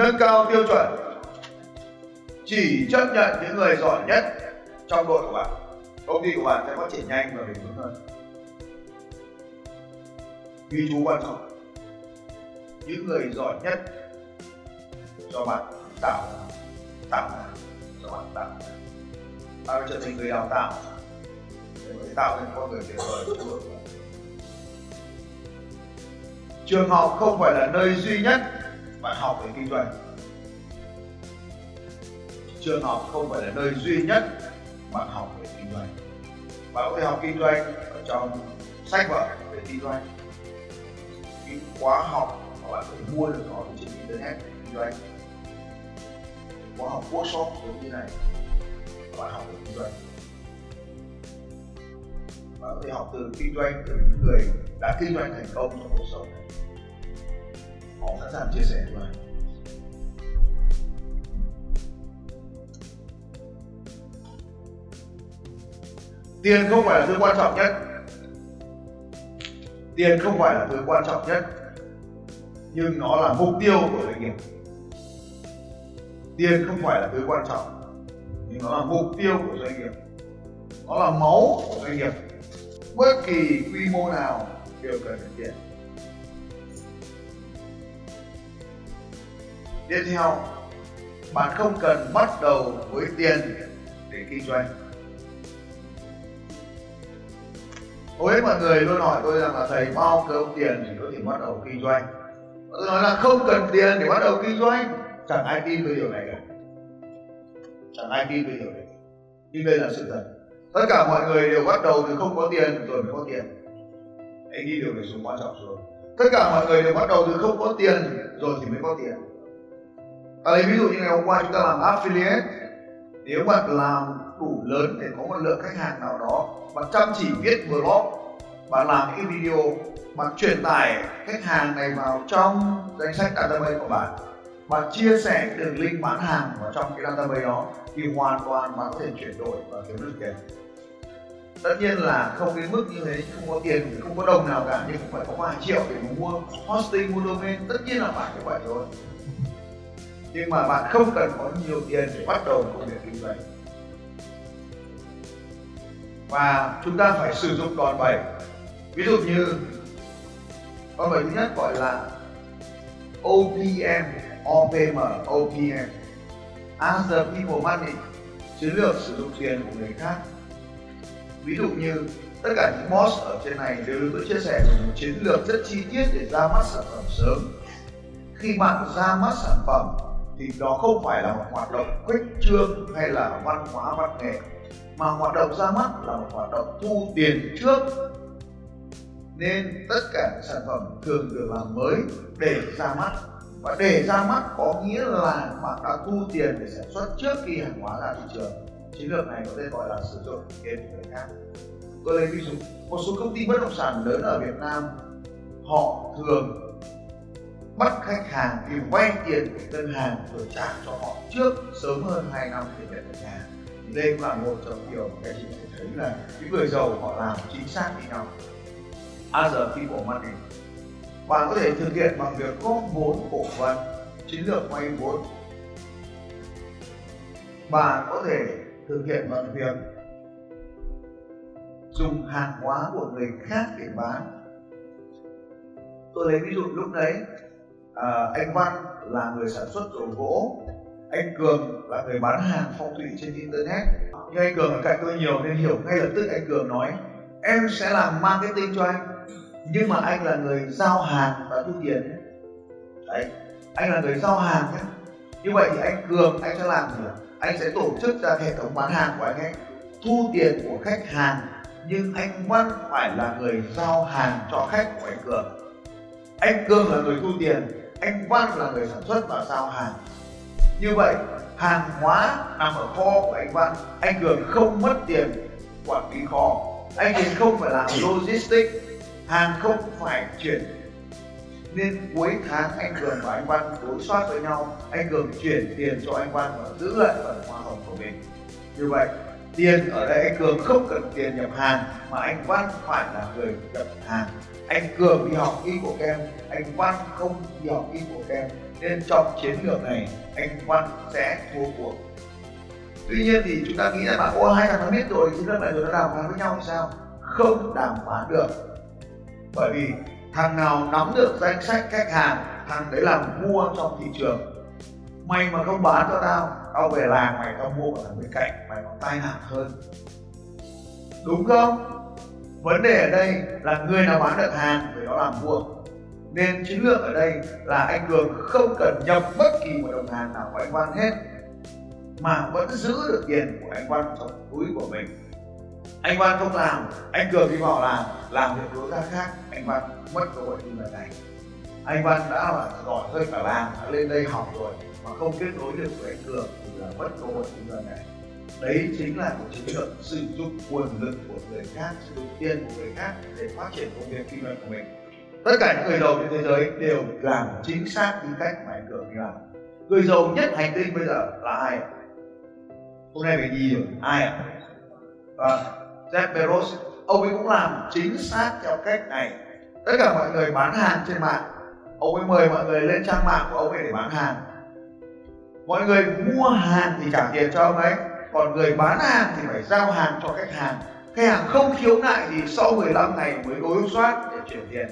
nâng cao tiêu chuẩn, chỉ chấp nhận những người giỏi nhất trong đội của bạn. Công ty của bạn sẽ phát triển nhanh và bền vững hơn. Ghi chú quan trọng, những người giỏi nhất cho bạn tạo tạo, cho bạn tạo. Tạo trở thành người đào tạo, để mới tạo nên con người tuyệt vời trường học không phải là nơi duy nhất bạn học về kinh doanh. Trường học không phải là nơi duy nhất bạn học về kinh doanh. Bạn có thể học kinh doanh ở trong sách vở về kinh doanh. Những khóa học mà bạn có thể mua được nó trên internet về kinh doanh. Khóa học workshop giống như này bạn học về kinh doanh. Bạn có thể học từ kinh doanh từ những người đã kinh doanh thành công trong cuộc sống này họ sẵn sàng chia sẻ với tiền không phải là thứ quan trọng nhất. Tiền không phải là thứ quan trọng nhất, nhưng nó là mục tiêu của doanh nghiệp. Tiền không phải là thứ quan trọng, nhưng nó là mục tiêu của doanh nghiệp. Nó là máu của doanh nghiệp. Bất kỳ quy mô nào đều cần đến tiền tiếp theo. Bạn không cần bắt đầu với tiền để kinh doanh. Hầu hết mọi người luôn hỏi tôi rằng là thầy bao nhiêu tiền thì có thể bắt đầu kinh doanh? Tôi nói là không cần tiền để bắt đầu kinh doanh. Chẳng ai tin tôi điều này cả. Chẳng ai tin tôi điều này. Nhưng đây là sự thật. Tất cả mọi người đều bắt đầu từ không có tiền rồi mới có tiền. Hãy ghi điều này xuống quan trọng xuống tất cả mọi người đều bắt đầu từ không có tiền rồi thì mới có tiền ta lấy ví dụ như ngày hôm qua chúng ta làm affiliate, nếu bạn làm đủ lớn để có một lượng khách hàng nào đó, bạn chăm chỉ viết blog, bạn làm cái video, bạn truyền tải khách hàng này vào trong danh sách database của bạn bạn chia sẻ đường link bán hàng vào trong cái database đó thì hoàn toàn bạn có thể chuyển đổi và kiếm được tiền. Tất nhiên là không đến mức như thế, không có tiền, không có đồng nào cả, nhưng cũng phải có vài triệu để mua, hosting mua domain, tất nhiên là phải như vậy thôi nhưng mà bạn không cần có nhiều tiền để bắt đầu công việc kinh doanh. Và chúng ta phải sử dụng đòn bẩy ví dụ như đòn bẩy thứ nhất gọi là OPM OPM OPM as the people money, chiến lược sử dụng tiền của người khác. Ví dụ như, tất cả những boss ở trên này đều được tôi chia sẻ một chiến lược rất chi tiết để ra mắt sản phẩm sớm. Khi bạn ra mắt sản phẩm thì đó không phải là một hoạt động khuếch trương hay là văn hóa, văn nghệ, mà hoạt động ra mắt là một hoạt động thu tiền trước. Nên tất cả các sản phẩm thường được làm mới để ra mắt. Và để ra mắt có nghĩa là bạn đã thu tiền để sản xuất trước khi hàng hóa ra thị trường. Chiến lược này có thể gọi là sử dụng tiền của người khác. Tôi lấy ví dụ, một số công ty bất động sản lớn ở Việt Nam, họ thường bắt khách hàng thì vay tiền ngân hàng rồi trả cho họ trước, sớm hơn 2 năm để nhận được nhà. Đây cũng là một trong điều các chị sẽ thấy là những người giàu họ làm chính xác như nhau. Other people money bạn có thể thực hiện bằng việc góp vốn cổ phần, chiến lược vay vốn. Bạn có thể thực hiện bằng việc dùng hàng hóa của người khác để bán. Tôi lấy ví dụ lúc đấy à, anh Văn là người sản xuất đồ gỗ anh Cường là người bán hàng phong thủy trên internet. Nhưng anh Cường ở cạnh tôi nhiều nên hiểu ngay lập tức anh Cường nói em sẽ làm marketing cho anh. Nhưng mà anh là người giao hàng và thu tiền. Đấy anh là người giao hàng nhé như vậy thì anh cường anh sẽ làm gì anh sẽ tổ chức ra hệ thống bán hàng của anh ấy thu tiền của khách hàng nhưng anh văn phải là người giao hàng cho khách của anh cường. Anh cường là người thu tiền anh văn là người sản xuất và giao hàng. Như vậy hàng hóa nằm ở kho của anh văn anh cường không mất tiền quản lý kho. Anh cường không phải làm logistics hàng không phải chuyển. Nên cuối tháng anh cường và anh văn đối soát với nhau. Anh cường chuyển tiền cho anh văn và giữ lại phần hoa hồng của mình. Như vậy tiền ở đây anh cường không cần tiền nhập hàng, mà anh văn phải là người nhập hàng. Anh cường đi học y của kem anh văn không đi học y của kem nên trong chiến lược này, anh văn sẽ thua cuộc. Tuy nhiên thì chúng ta nghĩ là bạn ô hai thằng nó biết rồi thì lần này rồi nó đàm phán với nhau thì sao? Không đàm phán được. Bởi vì thằng nào nắm được danh sách khách hàng, thằng đấy làm mua trong thị trường. Mày mà không bán cho tao tao về làng mày, tao mua ở bên cạnh mày còn tai nạn hơn. Đúng không? Vấn đề ở đây là người nào bán được hàng người đó làm mua nên chiến lược ở đây là anh cường không cần nhập bất kỳ một đồng hàng nào của anh văn hết, mà vẫn giữ được tiền của anh văn trong túi của mình. Anh Văn không làm, anh Cường đi họ làm làm việc đối ra khác. Anh Văn mất cơ hội như lần này. Anh Văn đã là giỏi hơn cả làng, đã lên đây học rồi mà không kết nối được với anh Cường, thì là mất cơ hội kinh doanh này. Đấy chính là một chiến lược sử dụng nguồn lực của người khác, sử dụng tiền của người khác để phát triển công việc kinh doanh của mình. Tất cả những người giàu trên thế giới đều làm chính xác như cách mà anh Cường làm. Người giàu nhất hành tinh bây giờ là ai? Hôm nay mình gì rồi ai ạ? À? Jeff Bezos, ông ấy cũng làm chính xác theo cách này. Tất cả mọi người bán hàng trên mạng, ông ấy mời mọi người lên trang mạng của ông ấy để bán hàng mọi người mua hàng thì trả tiền cho ông ấy, còn người bán hàng thì phải giao hàng cho khách hàng. Khách hàng không khiếu nại thì sau 15 ngày mới đối soát để chuyển tiền.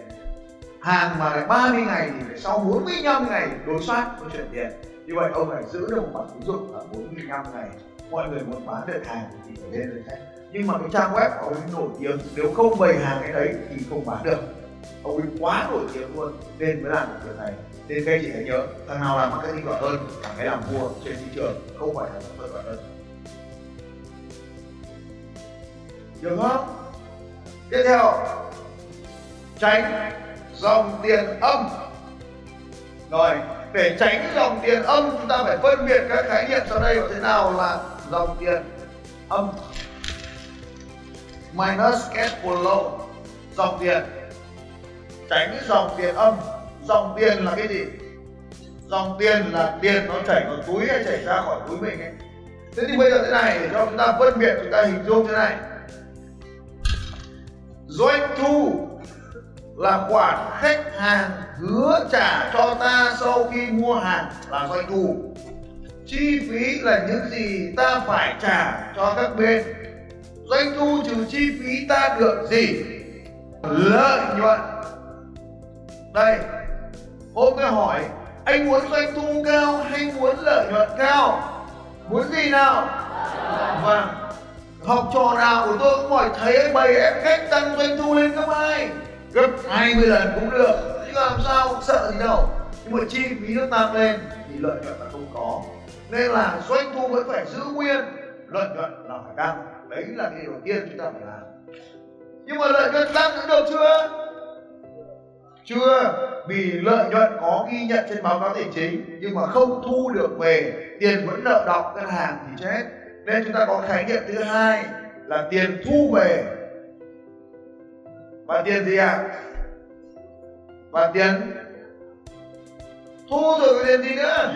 Hàng mà lại 30 ngày thì phải sau 45 ngày đối soát mới chuyển tiền. Như vậy ông phải giữ được một khoản tín dụng ở 45 ngày. Mọi người muốn bán được hàng thì phải lên được khách nhưng mà cái trang web của ông ấy nổi tiếng, nếu không bày hàng cái đấy thì không bán được. Ông ấy quá nổi tiếng luôn, nên mới làm được việc này nên các anh chị hãy nhớ, thằng nào làm marketing giỏi hơn, thằng ấy làm vua trên thị trường, không phải là sản giỏi hơn. Được không? Tiếp theo, tránh dòng tiền âm. Rồi, để tránh dòng tiền âm, chúng ta phải phân biệt các khái niệm sau đây thế nào là dòng tiền âm. Minus cash flow, dòng tiền. Tránh dòng tiền âm dòng tiền là cái gì? Dòng tiền là tiền nó chảy vào túi hay chảy ra khỏi túi mình ấy. Thế thì bây giờ thế này, để cho chúng ta phân biệt, chúng ta hình dung thế này. Doanh thu là khoản khách hàng hứa trả cho ta sau khi mua hàng là doanh thu. Chi phí là những gì ta phải trả cho các bên. Doanh thu trừ chi phí ta được gì? Lợi nhuận. Đây hôm tôi hỏi, anh muốn doanh thu cao hay muốn lợi nhuận cao? Muốn gì nào? Vâng học trò nào của tôi cũng hỏi, thấy anh bày em cách tăng doanh thu lên gấp hai. Gấp 20 lần cũng được chứ làm sao sợ gì đâu. Nhưng mà chi phí nó tăng lên thì lợi nhuận là không có. Nên là doanh thu vẫn phải giữ nguyên, lợi nhuận là phải tăng. Đấy là cái điều đầu tiên chúng ta phải làm. Nhưng mà lợi nhuận tăng cũng được chưa? Chưa vì lợi nhuận có ghi nhận trên báo cáo tài chính nhưng mà không thu được về tiền vẫn nợ đọng ngân hàng thì chết. Nên chúng ta có khái niệm thứ hai là tiền thu về. Và tiền gì ạ? À? và tiền thu rồi tiền gì nữa?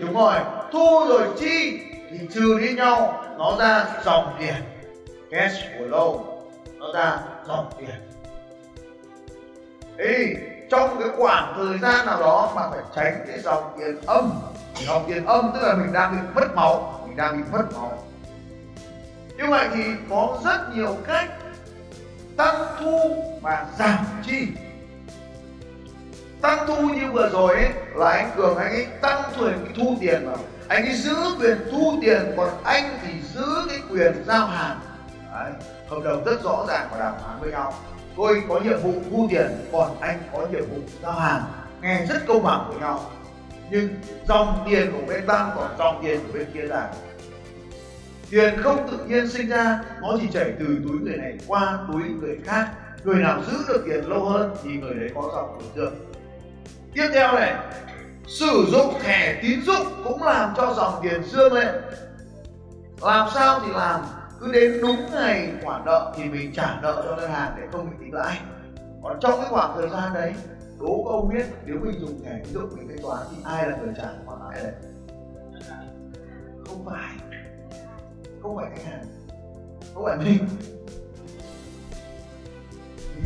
Đúng rồi thu rồi chi thì trừ đi nhau nó ra dòng tiền. Cash flow nó ra dòng tiền. Ê, trong cái khoảng thời gian nào đó mà phải tránh cái dòng tiền âm dòng tiền âm tức là mình đang bị mất máu, mình đang bị mất máu. Như vậy thì có rất nhiều cách tăng thu và giảm chi. Tăng thu như vừa rồi ấy, là anh cường anh ấy tăng quyền cái thu tiền vào. Anh ấy giữ quyền thu tiền, còn anh thì giữ cái quyền giao hàng. Đấy. hợp đồng rất rõ ràng và đàm phán với nhau tôi có nhiệm vụ thu tiền, còn anh có nhiệm vụ giao hàng. Nghe rất công bằng của nhau. Nhưng dòng tiền của bên tăng còn dòng tiền của bên kia giảm tiền không tự nhiên sinh ra, nó chỉ chảy từ túi người này qua túi người khác. Người nào giữ được tiền lâu hơn thì người đấy có dòng tiền tượng tiếp theo này, sử dụng thẻ tín dụng cũng làm cho dòng tiền dương lên. Làm sao thì làm? Cứ đến đúng ngày khoản nợ thì mình trả nợ cho ngân hàng để không bị tính lãi. Còn trong cái khoảng thời gian đấy đố các ông biết nếu mình dùng thẻ tín dụng mình thanh toán thì ai là người trả khoản lãi đấy? Không phải. Không phải khách hàng. Không phải mình.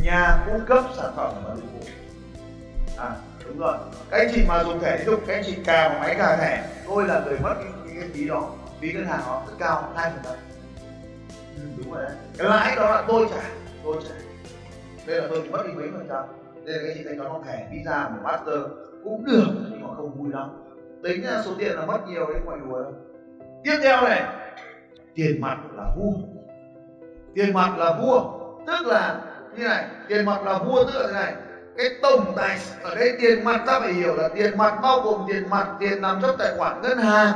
Nhà cung cấp sản phẩm và dịch vụ. À đúng rồi. Các anh chị mà dùng thẻ tín dụng các anh chị cà vào máy cà thẻ tôi là người mất cái, cái, cái phí đó. Phí ngân hàng nó rất cao hai phần trăm đúng rồi đấy. Cái lãi đó là tôi trả tôi trả. Đây là tôi mất đi mấy phần trăm. Đây là cái chị thanh toán bằng thẻ visa của master cũng được, nhưng mà không vui lắm. Tính ra số tiền là mất nhiều đấy, ngoài người tiếp theo này. Tiền mặt là vua. Tiền mặt là vua. Tức là như này, tiền mặt là vua tức là thế này. Cái tổng tài ở đây tiền mặt ta phải hiểu là tiền mặt bao gồm tiền mặt, tiền nằm trong tài khoản ngân hàng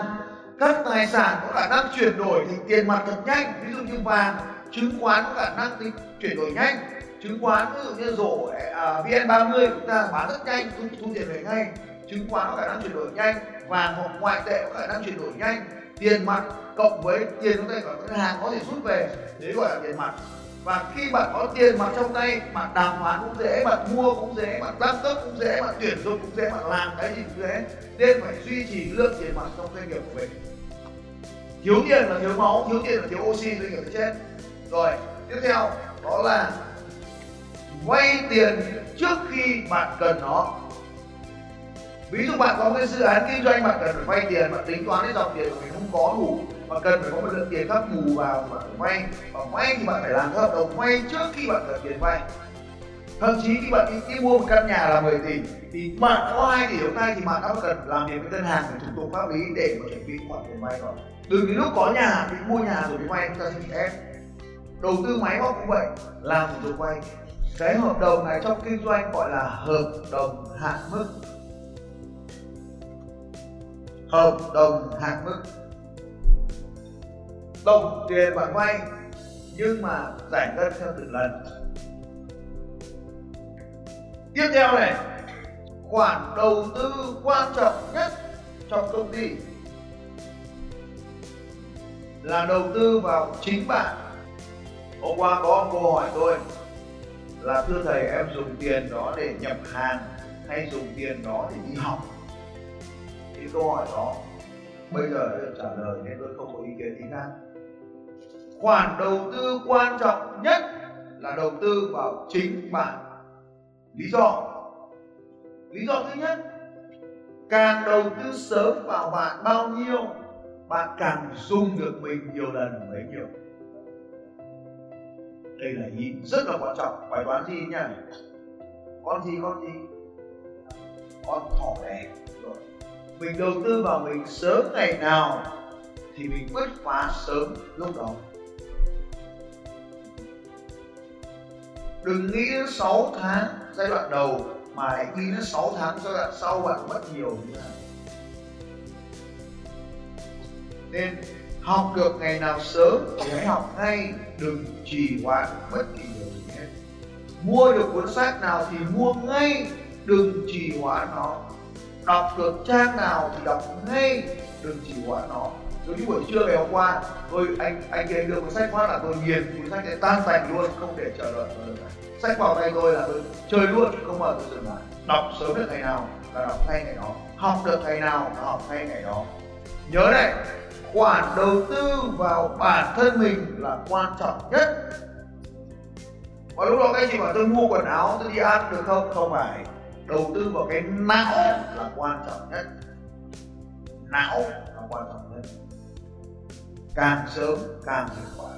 các tài sản có khả năng chuyển đổi thành tiền mặt thật nhanh ví dụ như vàng chứng khoán có khả năng tính chuyển đổi nhanh. Chứng khoán ví dụ như rổ à, vn 30 chúng ta bán rất nhanh thu, thu tiền về ngay. Chứng khoán có khả năng chuyển đổi nhanh vàng hoặc ngoại tệ có khả năng chuyển đổi nhanh. Tiền mặt cộng với tiền trong tay của ngân hàng có thể rút về đấy gọi là tiền mặt và khi bạn có tiền mặt trong tay, bạn đàm phán cũng dễ, bạn mua cũng dễ, bạn tăng cấp cũng dễ, bạn tuyển dụng cũng dễ, bạn làm cái gì cũng dễ. Nên phải duy trì lượng tiền mặt trong doanh nghiệp của mình. Thiếu tiền là thiếu máu, thiếu tiền là thiếu oxy doanh nghiệp chết rồi, tiếp theo, đó là vay tiền trước khi bạn cần nó. Ví dụ bạn có cái dự án kinh doanh, bạn cần phải vay tiền, bạn tính toán cái dòng tiền của mình không có đủ mà cần phải có một lượng tiền khác bù vào thì bạn phải vay và vay thì bạn phải làm hợp đồng vay trước khi bạn cần tiền vay thậm chí khi bạn đi, đi mua một căn nhà là 10 tỷ thì bạn có hai tỷ hôm nay thì bạn đã cần làm việc với ngân hàng để thủ tục pháp lý để mà chuẩn bị khoản tiền vay rồi. Đừng đến lúc có nhà thì mua nhà rồi đi vay chúng ta sẽ bị ép. Đầu tư máy móc cũng vậy làm thủ tục vay cái hợp đồng này trong kinh doanh gọi là hợp đồng hạn mức. Hợp đồng hạn mức đồng tiền bạn vay nhưng mà giải ngân theo từng lần. Tiếp theo này, khoản đầu tư quan trọng nhất trong công ty là đầu tư vào chính bạn. Hôm qua có câu hỏi tôi là, thưa thầy, em dùng tiền đó để nhập hàng hay dùng tiền đó để đi học? Thì câu hỏi đó bây giờ trả lời nên tôi không có ý kiến gì khác khoản đầu tư quan trọng nhất là đầu tư vào chính bạn lý do. Lý do thứ nhất, càng đầu tư sớm vào bạn bao nhiêu, bạn càng dùng được mình nhiều lần bấy nhiêu. Đây là ý rất là quan trọng. Bài toán gì nhỉ? Con gì con gì? Con thỏ đẻ rồi. Mình đầu tư vào mình sớm ngày nào thì mình bứt phá sớm lúc đó. Đừng nghĩ đến 6 tháng giai đoạn đầu mà hãy nghĩ đến 6 tháng giai đoạn sau bạn mất nhiều như thế nên học được ngày nào sớm thì hãy học ngay đừng trì hoãn bất kỳ điều gì hết. Mua được cuốn sách nào thì mua ngay, đừng trì hoãn nó. Đọc được trang nào thì đọc ngay, đừng trì hoãn nó giống như buổi trưa ngày hôm qua, tôi, anh anh kia đưa cuốn sách phát là tôi nghiền, cuốn sách này tan tành luôn, không để chờ đợi sách vào tay tôi là tôi chơi luôn không bao giờ tôi dừng lại. Đọc sớm được ngày nào là đọc ngay ngày đó. Học được ngày nào là học ngay ngày đó. Nhớ này, khoản đầu tư vào bản thân mình là quan trọng nhất. Và lúc đó các anh chị bảo tôi mua quần áo, tôi đi ăn được không? Không phải. Đầu tư vào cái não là quan trọng nhất. Não là quan trọng nhất. 感受、感怀。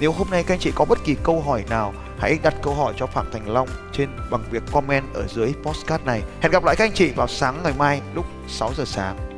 Nếu hôm nay các anh chị có bất kỳ câu hỏi nào, hãy đặt câu hỏi cho Phạm Thành Long trên bằng việc comment ở dưới postcard này. Hẹn gặp lại các anh chị vào sáng ngày mai lúc 6 giờ sáng.